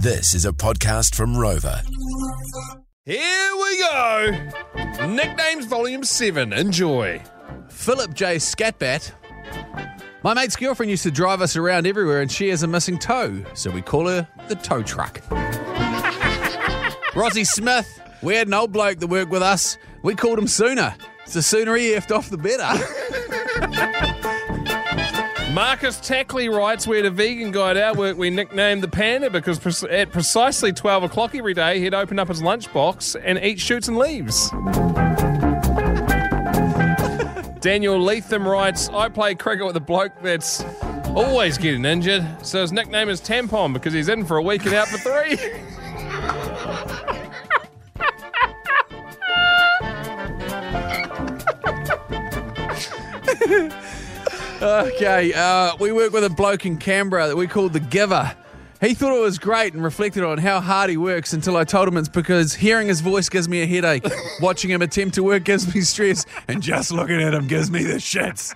This is a podcast from Rover. Here we go. Nicknames Volume 7. Enjoy. Philip J. Scatbat. My mate's girlfriend used to drive us around everywhere and she has a missing toe, so we call her the tow truck. Rosie Smith. We had an old bloke that worked with us. We called him Sooner. So the sooner he effed off, the better. Marcus Tackley writes, We had a vegan guy at our work we nicknamed the Panda because pre- at precisely 12 o'clock every day, he'd open up his lunchbox and eat shoots and leaves. Daniel Leatham writes, I play cricket with a bloke that's always getting injured, so his nickname is Tampon because he's in for a week and out for three. Okay, uh, we work with a bloke in Canberra that we called the Giver. He thought it was great and reflected on how hard he works until I told him it's because hearing his voice gives me a headache, watching him attempt to work gives me stress, and just looking at him gives me the shits.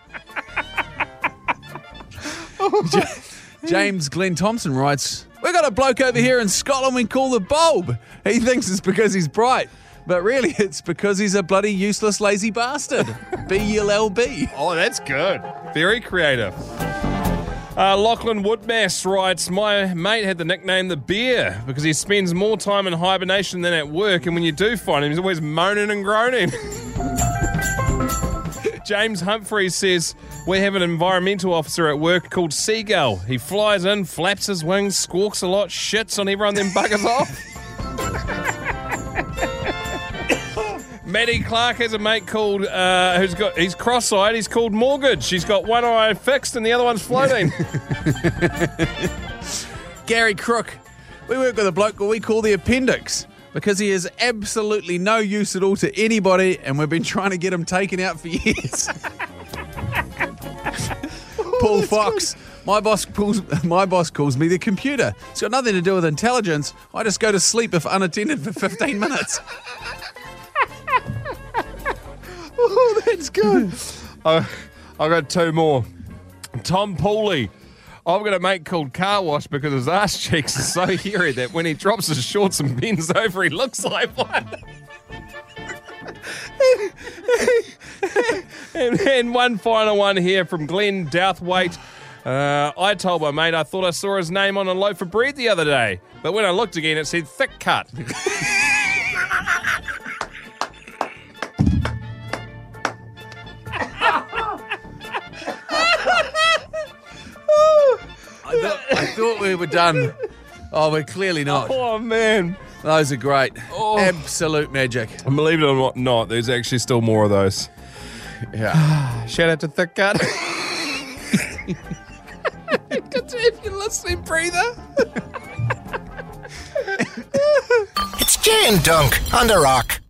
J- James Glenn Thompson writes, We got a bloke over here in Scotland we call the Bulb. He thinks it's because he's bright, but really it's because he's a bloody useless lazy bastard. B L L B. Oh, that's good. Very creative. Uh, Lachlan Woodmass writes, My mate had the nickname the Bear because he spends more time in hibernation than at work, and when you do find him, he's always moaning and groaning. James Humphreys says, We have an environmental officer at work called Seagull. He flies in, flaps his wings, squawks a lot, shits on everyone, then buggers off. Maddie Clark has a mate called uh, who's got he's cross-eyed. He's called Mortgage. She's got one eye fixed and the other one's floating. Gary Crook. We work with a bloke we call the appendix because he is absolutely no use at all to anybody, and we've been trying to get him taken out for years. Paul Fox. My boss calls my boss calls me the computer. It's got nothing to do with intelligence. I just go to sleep if unattended for 15 minutes. Oh, that's good. I I got two more. Tom Pooley. I've got a mate called Car Wash because his ass cheeks are so hairy that when he drops his shorts and bends over, he looks like one. and, and one final one here from Glenn Douthwaite. Uh, I told my mate I thought I saw his name on a loaf of bread the other day, but when I looked again, it said thick cut. Thought, we were done. Oh, we're clearly not. oh man! Those are great. Oh. Absolute magic. And believe it or not, there's actually still more of those. Yeah. Shout out to Thick Cut. if you're listening, breather. It's Jay and Dunk on the Rock.